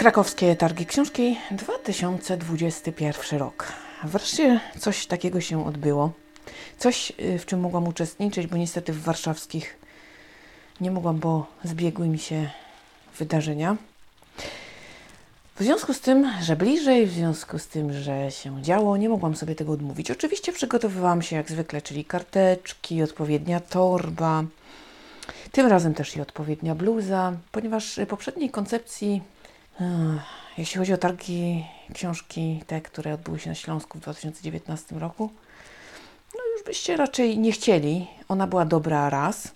Krakowskie Targi Książki 2021 rok. Wreszcie coś takiego się odbyło. Coś, y, w czym mogłam uczestniczyć, bo niestety w warszawskich nie mogłam, bo zbiegły mi się wydarzenia. W związku z tym, że bliżej, w związku z tym, że się działo, nie mogłam sobie tego odmówić. Oczywiście przygotowywałam się jak zwykle, czyli karteczki, odpowiednia torba, tym razem też i odpowiednia bluza, ponieważ poprzedniej koncepcji, jeśli chodzi o targi książki, te, które odbyły się na Śląsku w 2019 roku, no już byście raczej nie chcieli. Ona była dobra raz.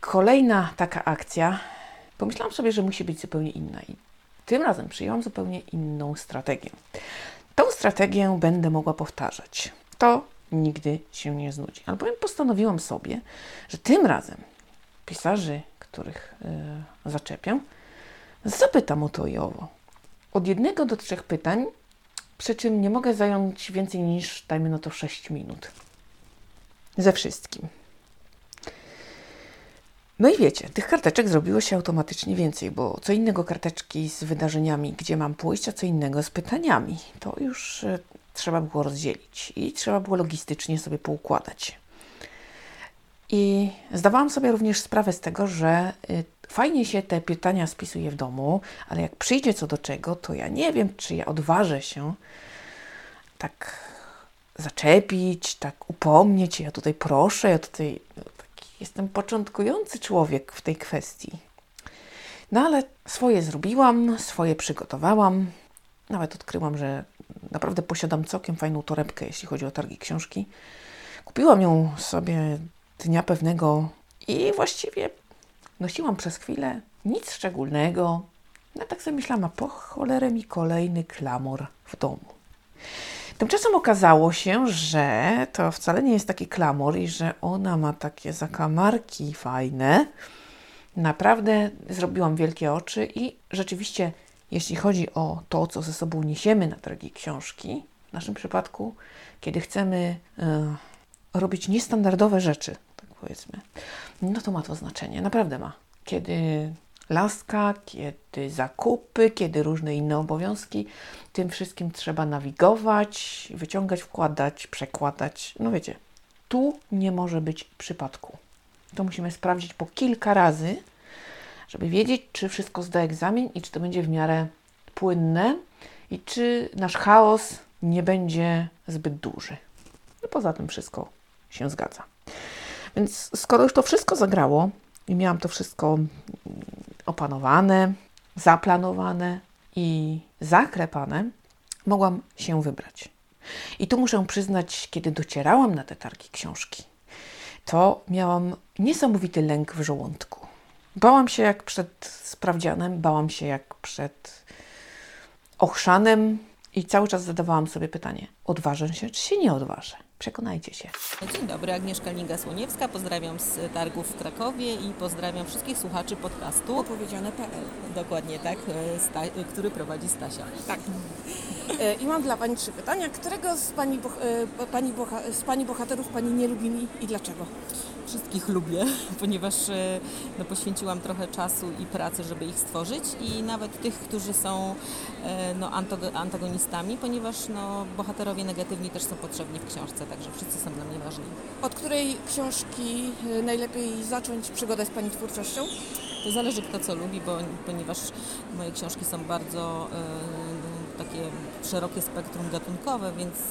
Kolejna taka akcja, pomyślałam sobie, że musi być zupełnie inna i tym razem przyjęłam zupełnie inną strategię. Tą strategię będę mogła powtarzać. To nigdy się nie znudzi. Albowiem postanowiłam sobie, że tym razem pisarzy, których yy, zaczepię, zapytam o to i owo. Od jednego do trzech pytań, przy czym nie mogę zająć więcej niż, dajmy na to, 6 minut. Ze wszystkim. No i wiecie, tych karteczek zrobiło się automatycznie więcej, bo co innego karteczki z wydarzeniami, gdzie mam pójść, a co innego z pytaniami. To już e, trzeba było rozdzielić i trzeba było logistycznie sobie poukładać. I zdawałam sobie również sprawę z tego, że y, fajnie się te pytania spisuje w domu, ale jak przyjdzie co do czego, to ja nie wiem, czy ja odważę się tak zaczepić, tak upomnieć. Ja tutaj proszę, ja tutaj no, jestem początkujący człowiek w tej kwestii. No ale swoje zrobiłam, swoje przygotowałam. Nawet odkryłam, że naprawdę posiadam całkiem fajną torebkę, jeśli chodzi o targi książki. Kupiłam ją sobie dnia pewnego i właściwie nosiłam przez chwilę nic szczególnego. No tak sobie myślałam, a po cholerę mi kolejny klamor w domu. Tymczasem okazało się, że to wcale nie jest taki klamor i że ona ma takie zakamarki fajne. Naprawdę zrobiłam wielkie oczy i rzeczywiście jeśli chodzi o to, co ze sobą niesiemy na targi książki, w naszym przypadku, kiedy chcemy y, robić niestandardowe rzeczy, powiedzmy, no to ma to znaczenie, naprawdę ma. Kiedy laska, kiedy zakupy, kiedy różne inne obowiązki, tym wszystkim trzeba nawigować, wyciągać, wkładać, przekładać. No wiecie, tu nie może być przypadku. To musimy sprawdzić po kilka razy, żeby wiedzieć, czy wszystko zda egzamin i czy to będzie w miarę płynne i czy nasz chaos nie będzie zbyt duży. No poza tym wszystko się zgadza. Więc skoro już to wszystko zagrało i miałam to wszystko opanowane, zaplanowane i zaklepane, mogłam się wybrać. I tu muszę przyznać, kiedy docierałam na te targi książki, to miałam niesamowity lęk w żołądku. Bałam się jak przed sprawdzianem, bałam się jak przed ochrzanem i cały czas zadawałam sobie pytanie: odważę się, czy się nie odważę? Przekonajcie się. Dzień dobry, Agnieszka Linga-Słoniewska. Pozdrawiam z targów w Krakowie i pozdrawiam wszystkich słuchaczy podcastu. Opowiedziane.pl Dokładnie tak, e, sta, e, który prowadzi Stasia. Tak. E, I mam dla Pani trzy pytania. Którego z Pani, pani, z pani bohaterów Pani nie lubi i dlaczego? Wszystkich lubię, ponieważ no, poświęciłam trochę czasu i pracy, żeby ich stworzyć i nawet tych, którzy są no, antagonistami, ponieważ no, bohaterowie negatywni też są potrzebni w książce także wszyscy są dla mnie ważni. Od której książki y, najlepiej zacząć przygodę z Pani twórczością? To zależy kto co lubi, bo, ponieważ moje książki są bardzo y, takie szerokie spektrum gatunkowe, więc y,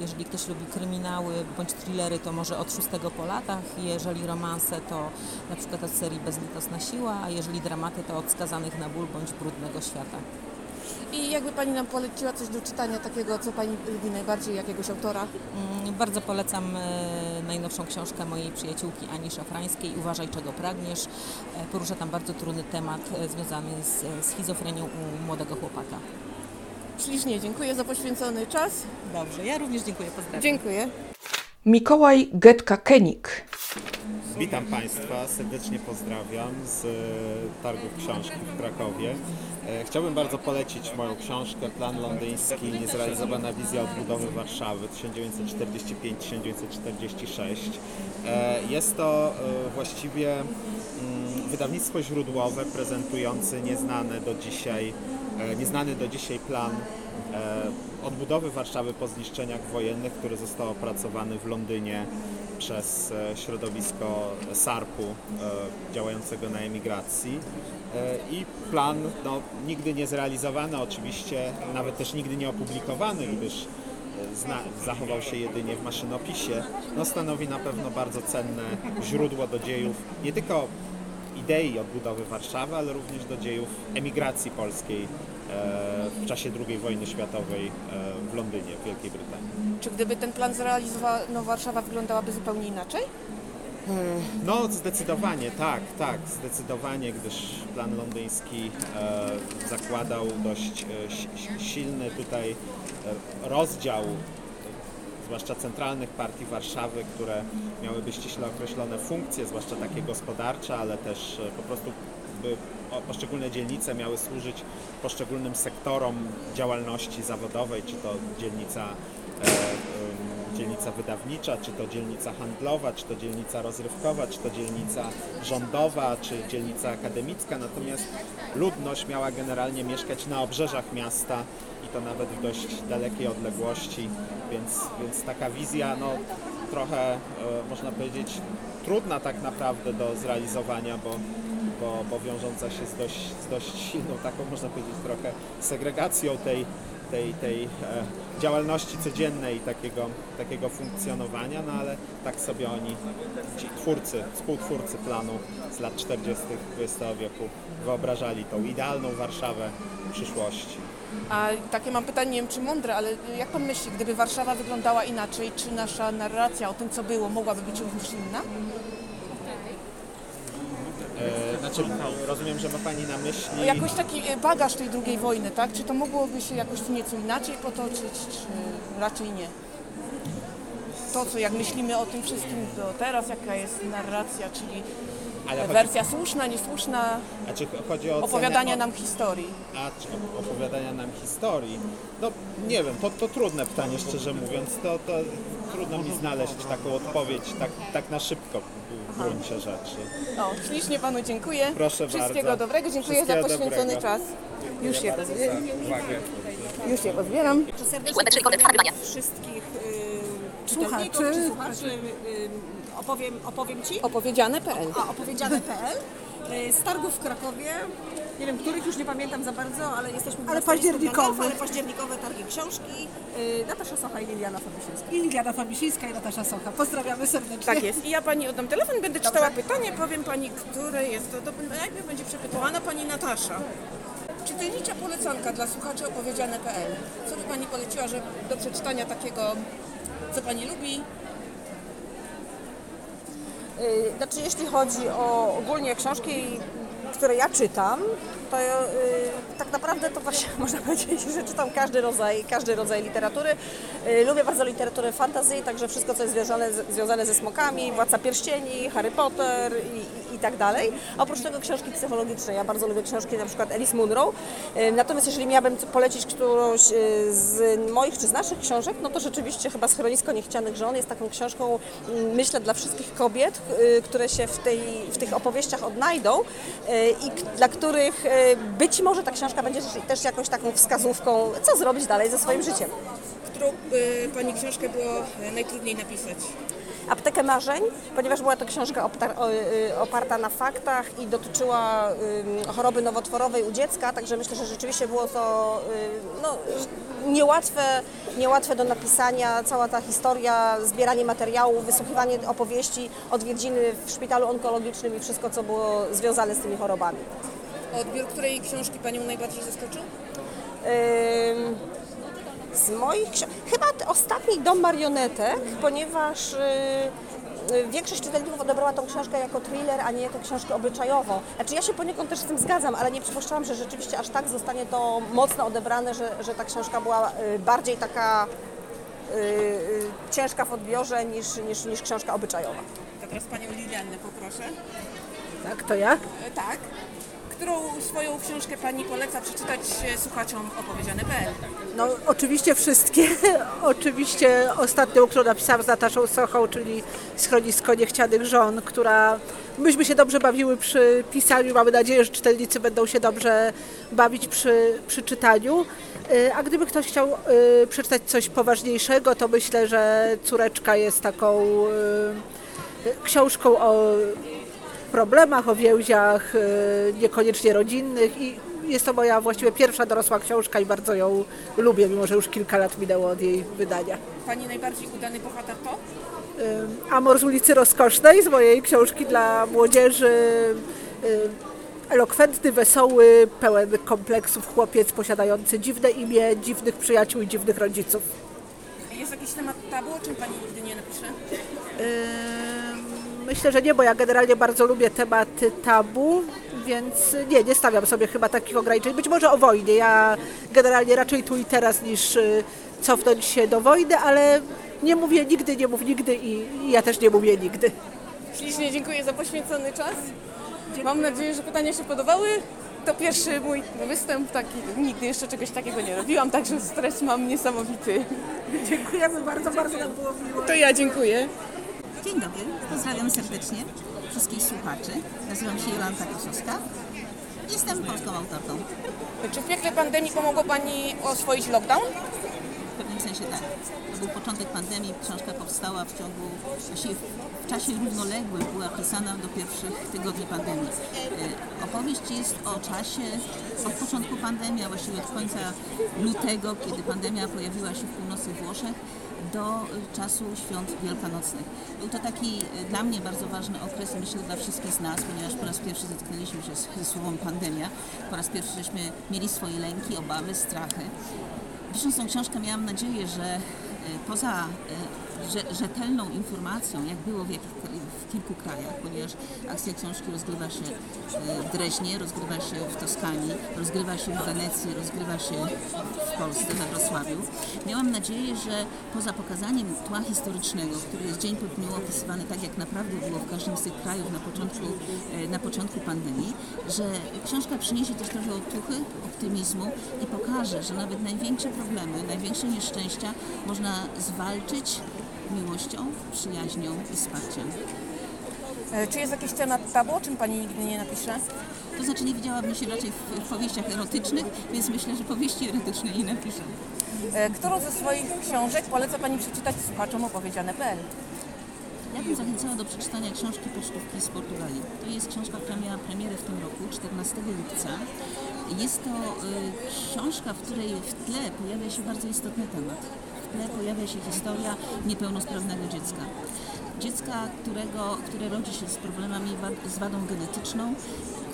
jeżeli ktoś lubi kryminały bądź thrillery, to może od szóstego po latach, jeżeli romanse, to na przykład od serii Bezlitosna siła, a jeżeli dramaty, to od Skazanych na ból bądź Brudnego świata. I jakby Pani nam poleciła coś do czytania takiego, co Pani lubi najbardziej, jakiegoś autora? Mm, bardzo polecam e, najnowszą książkę mojej przyjaciółki Ani Szafrańskiej Uważaj czego pragniesz. E, porusza tam bardzo trudny temat e, związany z schizofrenią u młodego chłopaka. Ślicznie dziękuję za poświęcony czas. Dobrze, ja również dziękuję, pozdrawiam. Dziękuję. Mikołaj Getka-Kenik. Witam Państwa, serdecznie pozdrawiam z e, Targów Książki w Krakowie. E, Chciałbym bardzo polecić moją książkę Plan Londyński, niezrealizowana wizja odbudowy Warszawy 1945-1946. E, Jest to właściwie mm, wydawnictwo źródłowe prezentujące nieznane do dzisiaj, nieznany do dzisiaj plan odbudowy Warszawy po zniszczeniach wojennych, który został opracowany w Londynie przez e, środowisko SARP-u e, działającego na emigracji. E, I plan no, nigdy nie zrealizowany oczywiście, nawet też nigdy nie opublikowany, gdyż zna, zachował się jedynie w maszynopisie, no, stanowi na pewno bardzo cenne źródło do dziejów nie tylko idei odbudowy Warszawy, ale również do dziejów emigracji polskiej w czasie II wojny światowej e, w Londynie, w Wielkiej Brytanii. Czy gdyby ten plan zrealizowano, Warszawa wyglądałaby zupełnie inaczej? No zdecydowanie, tak, tak, zdecydowanie, gdyż plan londyński e, zakładał dość e, si- si- silny tutaj rozdział, zwłaszcza centralnych partii Warszawy, które miały być ściśle określone funkcje, zwłaszcza takie gospodarcze, ale też po prostu by o- poszczególne dzielnice miały służyć poszczególnym sektorom działalności zawodowej, czy to dzielnica e, dzielnica wydawnicza, czy to dzielnica handlowa, czy to dzielnica rozrywkowa, czy to dzielnica rządowa, czy dzielnica akademicka. Natomiast ludność miała generalnie mieszkać na obrzeżach miasta i to nawet w dość dalekiej odległości, więc, więc taka wizja no, trochę e, można powiedzieć trudna tak naprawdę do zrealizowania, bo bo, bo wiążąca się z dość, z dość silną, taką można powiedzieć trochę segregacją tej, tej, tej e, działalności codziennej, takiego, takiego funkcjonowania, no ale tak sobie oni, ci twórcy, współtwórcy planu z lat 40. XX wieku wyobrażali tą idealną Warszawę przyszłości. A takie mam pytanie, nie wiem czy mądre, ale jak pan myśli, gdyby Warszawa wyglądała inaczej, czy nasza narracja o tym, co było, mogłaby być również inna? Rozumiem, że ma Pani na myśli... Jakoś taki e, bagaż tej drugiej wojny, tak? Czy to mogłoby się jakoś nieco inaczej potoczyć, czy raczej nie? To, co jak myślimy o tym wszystkim do teraz, jaka jest narracja, czyli Ale chodzi- wersja słuszna, niesłuszna, Znaczy, chodzi o opowiadania o- nam historii. A czy op- opowiadania nam historii? No nie wiem, to, to trudne pytanie, szczerze mówiąc. To, to trudno mi znaleźć taką odpowiedź tak, tak na szybko w gruncie rzeczy. No, ślicznie panu dziękuję. Proszę Wszystkiego bardzo. dobrego, dziękuję Wszystkiego za poświęcony dobrego. czas. Już się, Za uwagę. już się pozbieram. Serdecznie wszystkich y, czytelników Słuchaczy. czy słuchaczy. Y, opowiem, opowiem Ci Opowiedziane.pl a opowiedziane.pl y, z targów w Krakowie. Nie wiem, których już nie pamiętam za bardzo, ale jesteśmy Ale 12 październikowe. Ale październikowe targi książki. Y, Natasza Socha i Liliana Fabisińska. I Liliana Fabisińska i Natasza Socha. Pozdrawiamy serdecznie. Tak jest. I ja pani oddam telefon, będę czytała pytanie, powiem pani, które jest to. to najpierw będzie przepytywana pani Natasza. Czytelnicza polecanka dla słuchaczy opowiedziane.pl. Co by pani poleciła, że do przeczytania takiego, co pani lubi? Y, Znaczy, jeśli chodzi o ogólnie książki, które ja czytam, to y, tak naprawdę to właśnie można powiedzieć, że czytam każdy rodzaj, każdy rodzaj literatury. Y, lubię bardzo literaturę fantasy, także wszystko, co jest związane, związane ze smokami, Władca Pierścieni, Harry Potter i, i, i tak dalej. A oprócz tego książki psychologiczne. Ja bardzo lubię książki na przykład Alice Munro. Y, natomiast jeżeli miałabym polecić którąś y, z moich czy z naszych książek, no to rzeczywiście chyba Schronisko Niechcianych Żon jest taką książką, mm, myślę, dla wszystkich kobiet, y, które się w, tej, w tych opowieściach odnajdą y, i dla których być może ta książka będzie też- jakąś taką wskazówką, co zrobić dalej ze swoim życiem. Którą y, pani książkę było y, najtrudniej napisać? Aptekę Marzeń, ponieważ była to książka y, oparta na faktach i dotyczyła choroby nowotworowej u dziecka, także myślę, że rzeczywiście było to y, no, niełatwe, niełatwe do napisania. Cała ta historia, zbieranie materiałów, wysłuchiwanie opowieści, odwiedziny w szpitalu onkologicznym i wszystko, co było związane z tymi chorobami. Odbiór której książki panią najbardziej zaskoczył? Ym, Z moich książek, chyba ostatni Dom Marionetek, ponieważ y, y, większość czytelników odebrała tą książkę jako thriller, a nie jako książkę obyczajową. Znaczy ja się poniekąd też z tym zgadzam, ale nie przypuszczałam, że rzeczywiście aż tak zostanie to mocno odebrane, że, że ta książka była y, bardziej taka y, y, ciężka w odbiorze niż, niż, niż książka obyczajowa. To teraz panią Liliannę poproszę. Tak, to ja? E, Tak. Którą swoją książkę pani poleca przeczytać e, słuchaczom opowiedziane.pl? No oczywiście wszystkie. oczywiście ostatnią, którą napisałam z Nataszą Sochą, czyli Schronisko Niechcianych Żon, która myśmy się dobrze bawiły przy pisaniu. Mamy nadzieję, że czytelnicy będą się dobrze bawić przy, przy czytaniu. Y, A gdyby ktoś chciał y, przeczytać coś poważniejszego, to myślę, że Córeczka jest taką książką o problemach, o więziach, y, niekoniecznie rodzinnych i jest to moja właściwie pierwsza dorosła książka i bardzo ją lubię, mimo że już kilka lat minęło od jej wydania. Pani najbardziej udany bohater to? Y, Amor z ulicy Rozkosznej z mojej książki dla młodzieży. y, Elokwentny, wesoły, pełen kompleksów chłopiec posiadający dziwne imię, dziwnych przyjaciół i dziwnych rodziców. Jest jakiś temat tabu, o czym pani nigdy nie napisze? Myślę, że nie, bo ja generalnie bardzo lubię tematy tabu, więc nie, nie stawiam sobie chyba takich ograniczeń. Być może o wojnie. Ja generalnie raczej tu i teraz niż y, cofnąć się do wojny, ale nie mówię nigdy, nie mów nigdy i, i ja też nie mówię nigdy. Ślicznie dziękuję za poświęcony czas. Mam nadzieję, że pytania się podobały. To pierwszy mój występ taki, nigdy jeszcze czegoś takiego nie robiłam, także stres mam niesamowity. Dziękujemy bardzo, bardzo nam było miło. To ja dziękuję. Dzień dobry, pozdrawiam serdecznie wszystkich słuchaczy. Nazywam się Jolanta Kosowska. Jestem polską autorką. Czy w piekle pandemii pomogło pani oswoić lockdown? W pewnym sensie tak. To był początek pandemii. Książka powstała w ciągu, właściwie w czasie równoległym była pisana do pierwszych tygodni pandemii. E, Opowieść jest o czasie od początku pandemii, a właściwie od końca lutego, kiedy pandemia pojawiła się w północy Włoszech, do czasu świąt wielkanocnych. Był to taki e, dla mnie bardzo ważny okres, myślę dla wszystkich z nas, ponieważ po raz pierwszy zetknęliśmy się z, słowem pandemia. Po raz pierwszy żeśmy mieli swoje lęki, obawy, strachy. Pisząc tą książkę miałam nadzieję, że e, poza rze- rzetelną informacją, jak było w, jakich, w kilku krajach, ponieważ akcja książki rozgrywa się e, w Dreźnie, rozgrywa się w Toskanii, rozgrywa się w Wenecji, rozgrywa się w Polsce, we Wrocławiu. Miałam nadzieję, że poza pokazaniem tła historycznego, który jest dzień po dniu opisywany tak, jak naprawdę było w każdym z tych krajów na początku, e, na początku pandemii, że książka przyniesie też trochę otuchy, optymizmu i pokaże, że nawet największe problemy, największe nieszczęścia można zwalczyć miłością, przyjaźnią i wsparciem. E, Czy jest jakiś temat tabu, o czym pani nigdy nie napisze? To znaczy nie widziałabym się raczej w, powieściach erotycznych, więc myślę, że powieści erotyczne nie napiszę. E, Którą ze swoich książek poleca pani przeczytać słuchaczom opowiedziane.pl? Ja bym zachęcała do przeczytania książki Pocztówki z Portugalii. To jest książka, która miała premierę w tym roku, 14 lipca. Jest to y, książka, w której w tle pojawia się bardzo istotny temat. W tle pojawia się historia niepełnosprawnego dziecka. Dziecka, którego, które rodzi się z problemami z wadą genetyczną,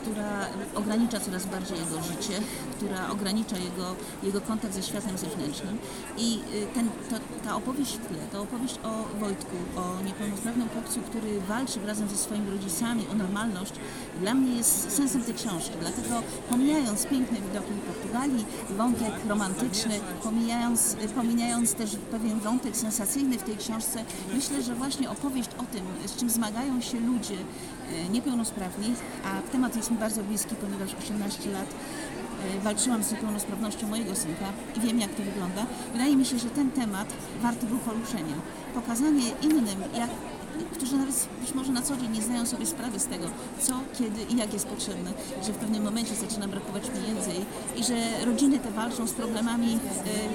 która ogranicza coraz bardziej jego życie, która ogranicza jego, jego kontakt ze światem zewnętrznym. I y, ten, to, ta opowieść w tle, to opowieść o Wojtku, o niepełnosprawnym chłopcu, który walczy razem ze swoimi rodzicami o normalność, dla mnie jest sensem tej książki. Dlatego pomijając piękne widoki Portugalii, wątek romantyczny, pomijając, pomijając też pewien wątek sensacyjny w tej książce, myślę, że właśnie opowieść o tym, z czym zmagają się ludzie y, niepełnosprawni, a temat jest mi bardzo bliski, ponieważ 18 lat y, walczyłam z niepełnosprawnością mojego synka i wiem, jak to wygląda. Wydaje mi się, że ten temat warty był poruszenia. Pokazanie innym, jak, którzy nawet być może na co dzień nie zdają sobie sprawy z tego, co, kiedy i jak jest potrzebne, że w pewnym momencie zaczyna brakować pieniędzy i, że rodziny te walczą z problemami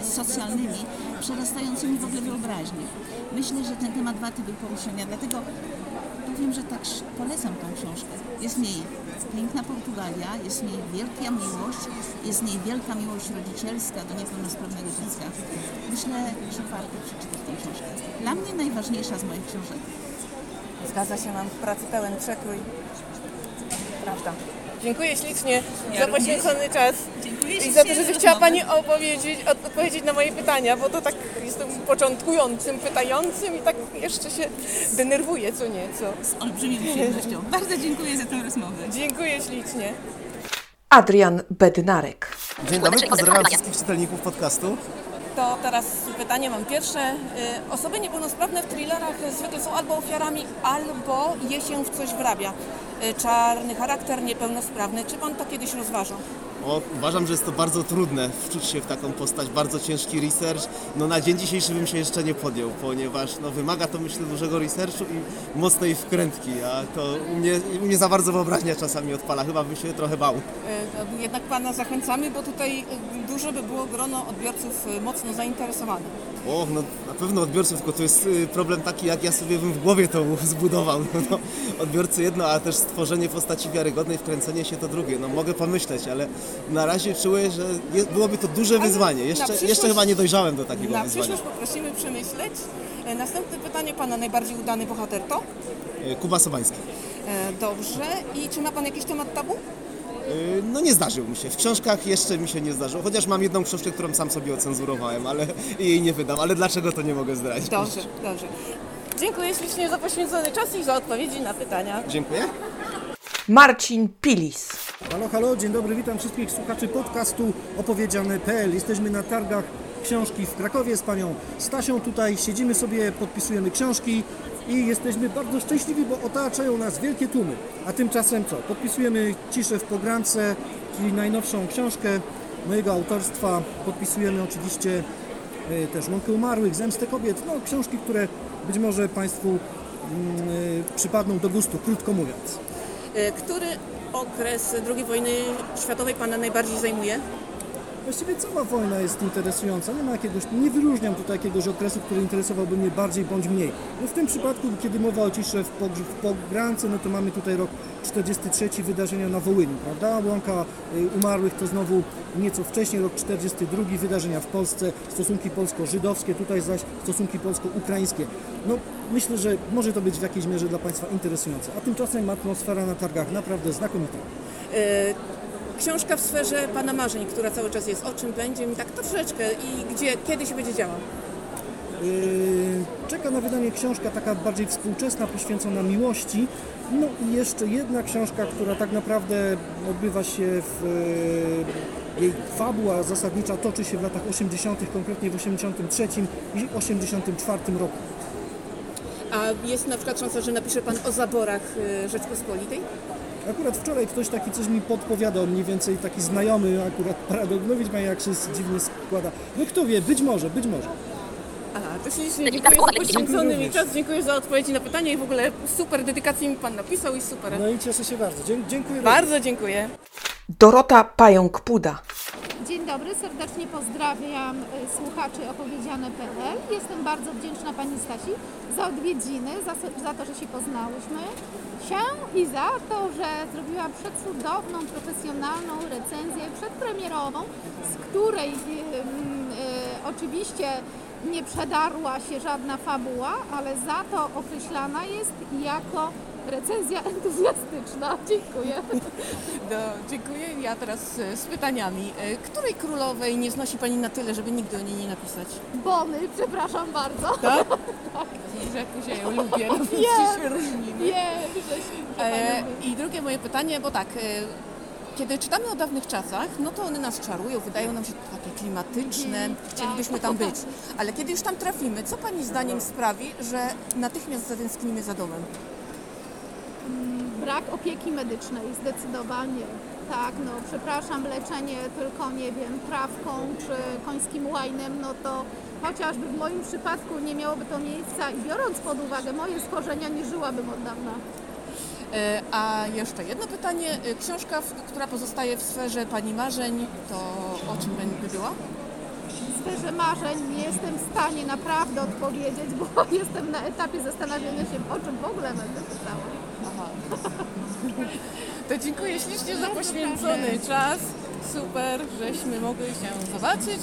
y, socjalnymi, przerastającymi w ogóle wyobraźnię. Myślę, że ten temat warty był poruszenia, dlatego powiem, że tak polecam tą książkę. Jest w niej piękna Portugalia, jest w niej wielka miłość, jest w niej wielka miłość rodzicielska do niepełnosprawnego dziecka. Myślę, że warto przeczytać tę książkę. Dla mnie najważniejsza z moich książek. Zgadza się, mam w pracy pełen przekrój. Prawda. Dziękuję ślicznie za poświęcony czas Dziękuję i za to, że zechciała Pani opowiedzieć, od, odpowiedzieć na moje pytania, bo to tak jestem początkującym, pytającym i tak jeszcze się denerwuję co nieco. Z olbrzymią przyjemnością. Bardzo dziękuję za tę rozmowę. Dziękuję ślicznie. Adrian Bednarek. Dzień dobry, pozdrawiam wszystkich czytelników podcastu. To teraz pytanie mam pierwsze. Y, Osoby niepełnosprawne w thrillerach zwykle są albo ofiarami, albo je się w coś wrabia. Y, Czarny charakter, niepełnosprawny. Czy pan to kiedyś rozważał? O, uważam, że jest to bardzo trudne wczuć się w taką postać, bardzo ciężki research. No na dzień dzisiejszy bym się jeszcze nie podjął, ponieważ no, wymaga to myślę dużego researchu i mocnej wkrętki, a to u mnie, u mnie za bardzo wyobraźnia czasami odpala, chyba bym się trochę bał. To Jednak pana zachęcamy, bo tutaj y, duże by było grono odbiorców y, mocno zainteresowanych. O, no na pewno odbiorców, tylko to jest y, problem taki, jak ja sobie bym w głowie to zbudował. No, no, odbiorcy jedno, a też stworzenie postaci wiarygodnej, wkręcenie się to drugie. No mogę pomyśleć, ale na razie czuję, że je, byłoby to duże Ale wyzwanie. na Jeszcze, przyszłość- jeszcze chyba nie dojrzałem do takiego Na wyzwania. przyszłość poprosimy przemyśleć. Y, Następne pytanie pana, najbardziej udany bohater to? Y, Kuba Sobański. E, Dobrze. I czy ma pan jakiś temat tabu? Yy, No nie zdarzył mi się. W książkach jeszcze mi się nie zdarzyło. Chociaż mam jedną książkę, którą sam sobie ocenzurowałem, ale jej nie wydam. Ale dlaczego to nie mogę zdradzić? Dobrze, dobrze. Dziękuję ślicznie za poświęcony czas i za odpowiedzi na pytania. Dziękuję. Marcin Pilis. Halo, halo, dzień dobry, witam wszystkich słuchaczy podcastu opowiedziane.pl. Jesteśmy na targach książki w Krakowie z panią Stasią. Tutaj siedzimy sobie, podpisujemy książki i jesteśmy bardzo szczęśliwi, bo otaczają nas wielkie tłumy. A tymczasem co? Podpisujemy Ciszę w pogrance, czyli najnowszą książkę mojego autorstwa. Podpisujemy oczywiście e, też Łąkę Umarłych, Zemstę Kobiet, no książki, które być może Państwu mm, e, przypadną do gustu, krótko mówiąc. E, Który okres II wojny światowej Pana najbardziej zajmuje? Właściwie cała wojna jest interesująca. Nie ma jakiegoś, nie wyróżniam tutaj jakiegoś okresu, który interesowałby mnie bardziej bądź mniej. No w tym przypadku, kiedy mowa o ciszy w, pogr- w pogrance, no to mamy tutaj rok 43, wydarzenia na Wołyniu, prawda? Łąka y, umarłych to znowu nieco wcześniej, rok 42, wydarzenia w Polsce, stosunki polsko-żydowskie, tutaj zaś stosunki polsko-ukraińskie. No myślę, że może to być w jakiejś mierze dla Państwa interesujące. A tymczasem atmosfera na targach naprawdę znakomita. E, Książka w sferze Pana marzeń, która cały czas jest. O czym będzie mi tak troszeczkę i gdzie, kiedy się będzie działał? Yy, Czeka na wydanie książka taka bardziej współczesna, poświęcona miłości. No i jeszcze jedna książka, która tak naprawdę odbywa się w yy, jej fabuła zasadnicza toczy się w latach 80., konkretnie w 83 i 84 roku. A jest na przykład szansa, że napisze Pan o zaborach e, Rzeczpospolitej? Akurat wczoraj ktoś taki coś mi podpowiadał, mniej więcej taki znajomy akurat paradoks, no widzi pan jak się dziwnie składa. No kto wie, być może, być może. Aha, to ślicznie dziękuję za poświęcony mi czas, dziękuję za odpowiedzi na pytania i w ogóle super dedykację mi Pan napisał i super. No i cieszę się bardzo. Dzie- dziękuję Bardzo dziękuję. Dorota Pająk-Puda. Dzień dobry, serdecznie pozdrawiam y, słuchaczy opowiedziane.pl. Jestem bardzo wdzięczna Pani Stasi za odwiedziny, za, za to, że się poznałyśmy się i za to, że zrobiła przecudowną, profesjonalną recenzję przedpremierową, z której y, mm, y, oczywiście nie przedarła się żadna fabuła, ale za to określana jest jako recenzja entuzjastyczna. Dziękuję. Do, dziękuję. Ja teraz e, z pytaniami. E, Której królowej nie znosi Pani na tyle, żeby nigdy o niej nie napisać? Bony, przepraszam bardzo. Tak? Że jakoś ja ją lubię, no więc się różnimy. Wiem, że się że E. I drugie moje pytanie, bo tak, e, kiedy czytamy o dawnych czasach, no to one nas czarują, wydają nam się takie klimatyczne, chcielibyśmy tak. tam być. Ale kiedy już tam trafimy, co Pani zdaniem sprawi, że natychmiast zatęsknimy za domem? Brak opieki medycznej, zdecydowanie. Tak, no przepraszam, leczenie tylko, nie wiem, trawką czy końskim łajnem, no to chociażby w moim przypadku nie miałoby to miejsca i biorąc pod uwagę moje schorzenia, nie żyłabym od dawna. E, A jeszcze jedno pytanie. E, Książka, która pozostaje w sferze Pani marzeń, to o czym będzie była? W sferze marzeń nie jestem w stanie naprawdę odpowiedzieć, bo jestem na etapie zastanawiania się, o czym w ogóle będę pisała. Aha. To dziękuję ślicznie za poświęcony czas. Super, żeśmy mogli się zobaczyć.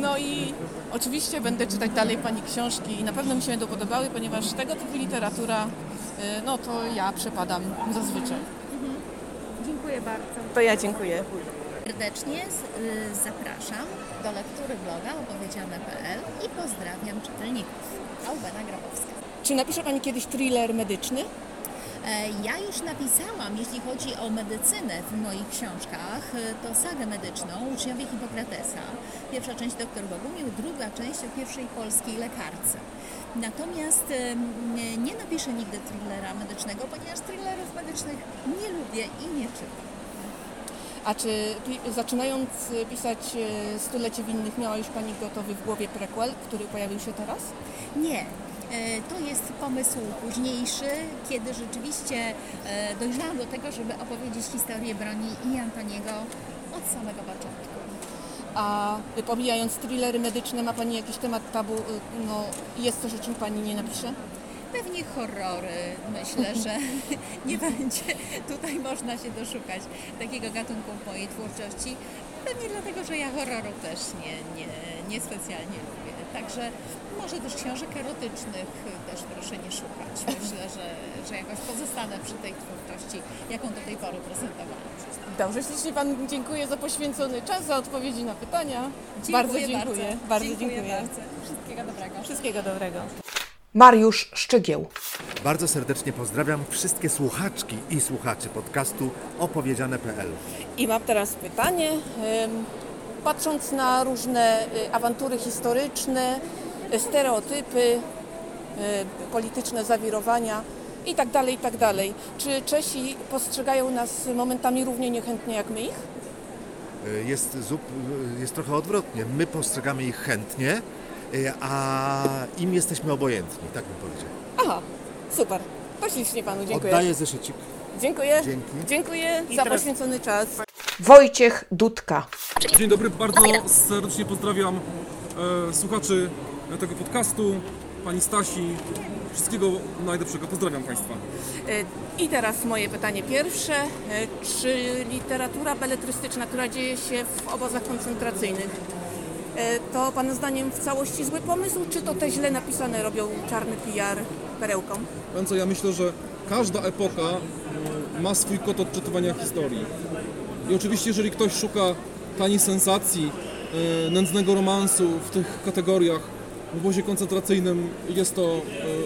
No i oczywiście będę czytać dalej Pani książki i na pewno mi się będą podobały, ponieważ tego typu literatura, y, no to ja przepadam zazwyczaj. Dziękuję bardzo. To ja dziękuję. Serdecznie y, zapraszam do lektury bloga opowiedziane.pl i pozdrawiam czytelników. Albena Grabowska. Czy napisze Pani kiedyś thriller medyczny? E, Ja już napisałam, jeśli chodzi o medycynę w moich książkach, e, to sagę medyczną Uczniowie Hipokratesa. Pierwsza część doktor Bogumił, druga część o pierwszej polskiej lekarce. Natomiast em, nie, napiszę nigdy thrillera medycznego, ponieważ thrillerów medycznych nie lubię i nie czytam. A czy zaczynając e, pisać e, Stulecie Winnych miała już Pani gotowy w głowie prequel, który pojawił się teraz? Nie. E, To jest pomysł późniejszy, kiedy rzeczywiście e, dojrzałam do tego, żeby opowiedzieć historię broni i Antoniego od samego początku. A y, pomijając thrillery medyczne, ma Pani jakiś temat tabu? y, No, jest coś, o czym Pani nie napisze? Pewnie horrory. Myślę, że nie będzie tutaj można się doszukać takiego gatunku w mojej twórczości. Pewnie dlatego, że ja horroru też nie, nie, nie specjalnie lubię. Także może też książek erotycznych też proszę nie szukać. Myślę, że, że jakoś pozostanę przy tej twórczości, jaką do tej pory prezentowałam. Dobrze, ślicznie Pan dziękuję za poświęcony czas, za odpowiedzi na pytania. Dziękuję bardzo dziękuję. Bardzo, Bardzo dziękuję, dziękuję. bardzo. Wszystkiego dobrego. Wszystkiego dobrego. Mariusz Szczygieł. Bardzo serdecznie pozdrawiam wszystkie słuchaczki i słuchaczy podcastu opowiedziane.pl. I mam teraz pytanie. Patrząc na różne y, awantury historyczne, y, stereotypy, y, polityczne zawirowania i tak dalej, i tak dalej. Czy Czesi postrzegają nas momentami równie niechętnie jak my ich? Jest, zup, jest trochę odwrotnie. My postrzegamy ich chętnie, a im jesteśmy obojętni, tak bym powiedział. Aha, super. To ślicznie Panu dziękuję. Oddaję zeszycik. Dziękuję. Dzięki. Dziękuję I za teraz- poświęcony czas. Wojciech Dudka. Dzień dobry, bardzo serdecznie pozdrawiam e, słuchaczy tego podcastu, pani Stasi. Wszystkiego najlepszego. Pozdrawiam Państwa. Y, I teraz moje pytanie pierwsze. Y, Czy literatura beletrystyczna, która dzieje się w obozach koncentracyjnych, y, to Pana zdaniem w całości zły pomysł, czy to te źle napisane robią czarny PR perełką? Więc ja myślę, że każda epoka e, ma swój kod odczytywania historii. I oczywiście, jeżeli ktoś szuka taniej sensacji, e, nędznego romansu w tych kategoriach w obozie koncentracyjnym, jest to e,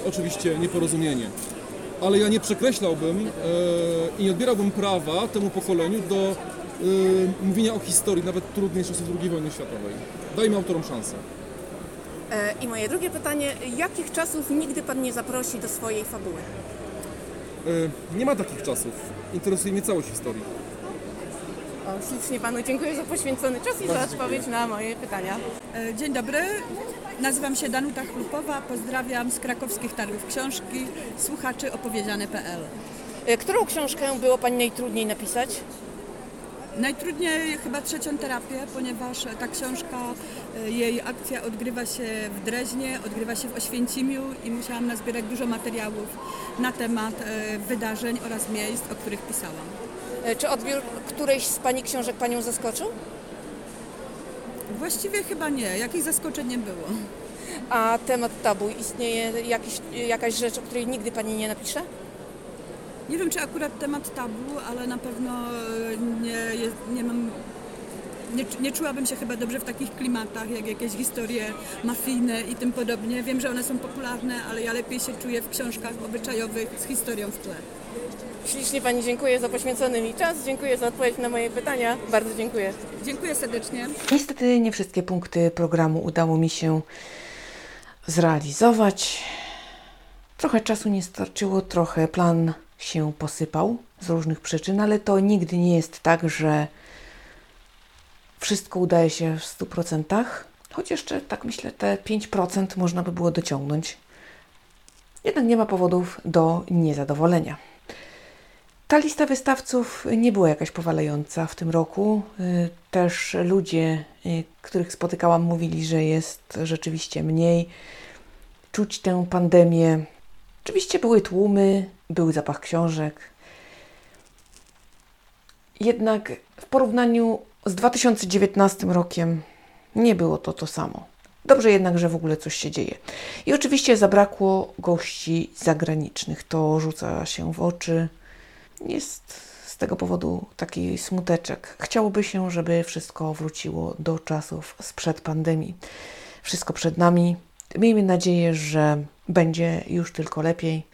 oczywiście nieporozumienie. Ale ja nie przekreślałbym e, i nie odbierałbym prawa temu pokoleniu do mówienia o historii, nawet trudnej czasów II wojny światowej. Dajmy autorom szansę. I moje drugie pytanie. Jakich czasów nigdy Pan nie zaprosi do swojej fabuły? Nie ma takich czasów. Interesuje mnie całość historii. O, ślicznie Panu dziękuję za poświęcony czas i za odpowiedź na moje pytania. E, Dzień dobry, nazywam się Danuta Chlupowa, pozdrawiam z krakowskich targów książki, słuchaczy opowiedziane.pl. E, Którą książkę było Pani najtrudniej napisać? Najtrudniej chyba trzecią terapię, ponieważ ta książka, e, jej akcja odgrywa się w Dreźnie, odgrywa się w Oświęcimiu i musiałam nazbierać dużo materiałów na temat wydarzeń oraz miejsc, o których pisałam. E, Czy odbiór którejś z Pani książek Panią zaskoczył? Właściwie chyba nie, jakich zaskoczeń nie było. A temat tabu, istnieje jakiś, jakaś rzecz, o której nigdy Pani nie napisze? Nie wiem, czy akurat temat tabu, ale na pewno e, nie, nie mam. Nie, nie czułabym się chyba dobrze w takich klimatach, jak jakieś historie mafijne i tym podobnie. Wiem, że one są popularne, ale ja lepiej się czuję w książkach obyczajowych z historią w tle. Ślicznie Pani dziękuję za poświęcony mi czas, dziękuję za odpowiedź na moje pytania. Bardzo dziękuję. Dziękuję serdecznie. Niestety nie wszystkie punkty programu udało mi się zrealizować. Trochę czasu nie starczyło, trochę plan się posypał z różnych przyczyn, ale to nigdy nie jest tak, że wszystko udaje się w 100%, choć jeszcze tak myślę, te 5% można by było dociągnąć. Jednak nie ma powodów do niezadowolenia. Ta lista wystawców nie była jakaś powalająca w tym roku. Y, Też ludzie, y, których spotykałam, mówili, że jest rzeczywiście mniej. Czuć tę pandemię. Oczywiście były tłumy, był zapach książek. Jednak w porównaniu z 2019 rokiem nie było to to samo. Dobrze jednak, że w ogóle coś się dzieje. I oczywiście zabrakło gości zagranicznych. To rzuca się w oczy. Jest z tego powodu taki smuteczek. Chciałoby się, żeby wszystko wróciło do czasów sprzed pandemii. Wszystko przed nami. Miejmy nadzieję, że będzie już tylko lepiej.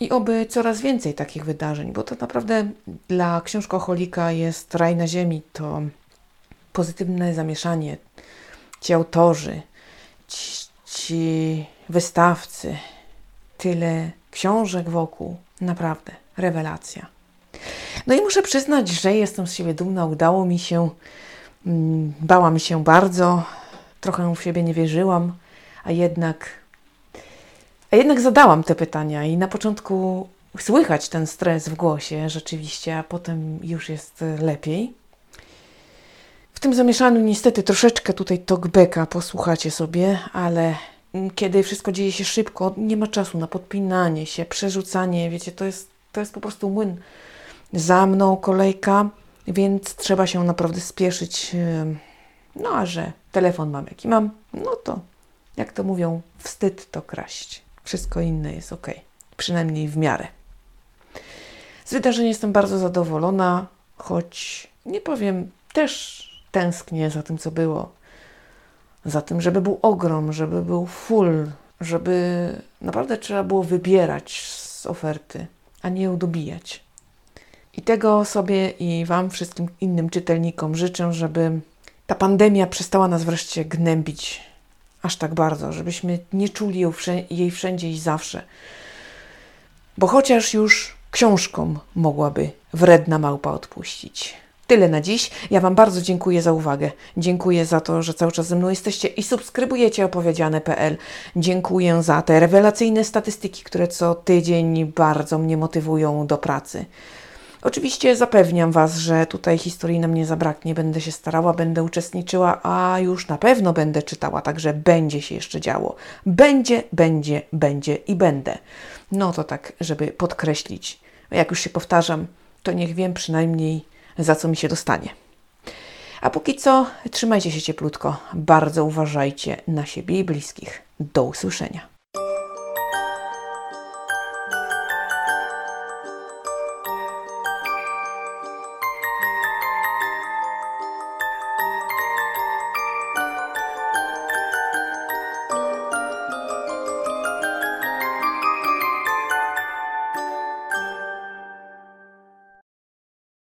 I oby coraz więcej takich wydarzeń, bo to naprawdę dla książkoholika jest raj na ziemi. To pozytywne zamieszanie. Ci autorzy, ci, ci wystawcy, tyle książek wokół. Naprawdę, rewelacja. No i muszę przyznać, że jestem z siebie dumna. Udało mi się. mm, Bałam się bardzo. Trochę w siebie nie wierzyłam, a jednak a jednak zadałam te pytania i na początku słychać ten stres w głosie rzeczywiście, a potem już jest lepiej. W tym zamieszaniu niestety troszeczkę tutaj talkbacka posłuchacie sobie, ale kiedy wszystko dzieje się szybko, nie ma czasu na podpinanie się, przerzucanie, wiecie, to jest, to jest po prostu młyn. Za mną kolejka, więc trzeba się naprawdę spieszyć. No a że telefon mam jaki mam, no to jak to mówią, wstyd to kraść. Wszystko inne jest ok, przynajmniej w miarę. Z wydarzenia jestem bardzo zadowolona, choć nie powiem, też tęsknię za tym, co było. Za tym, żeby był ogrom, żeby był full, żeby naprawdę trzeba było wybierać z oferty, a nie ją dobijać. I tego sobie i Wam, wszystkim innym czytelnikom życzę, żeby ta pandemia przestała nas wreszcie gnębić aż tak bardzo, żebyśmy nie czuli jej wszędzie i zawsze. Bo chociaż już książkom mogłaby wredna małpa odpuścić. Tyle na dziś. Ja Wam bardzo dziękuję za uwagę. Dziękuję za to, że cały czas ze mną jesteście i subskrybujecie opowiedziane.pl. Dziękuję za te rewelacyjne statystyki, które co tydzień bardzo mnie motywują do pracy. Oczywiście zapewniam Was, że tutaj historii nam nie zabraknie. Będę się starała, będę uczestniczyła, a już na pewno będę czytała, także będzie się jeszcze działo. Będzie, będzie, będzie i będę. No to tak, żeby podkreślić. Jak już się powtarzam, to niech wiem przynajmniej, za co mi się dostanie. A póki co, trzymajcie się cieplutko. Bardzo uważajcie na siebie i bliskich. Do usłyszenia.